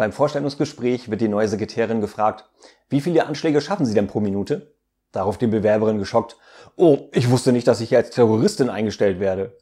Beim Vorstellungsgespräch wird die neue Sekretärin gefragt, wie viele Anschläge schaffen Sie denn pro Minute? Darauf die Bewerberin geschockt, oh, ich wusste nicht, dass ich hier als Terroristin eingestellt werde.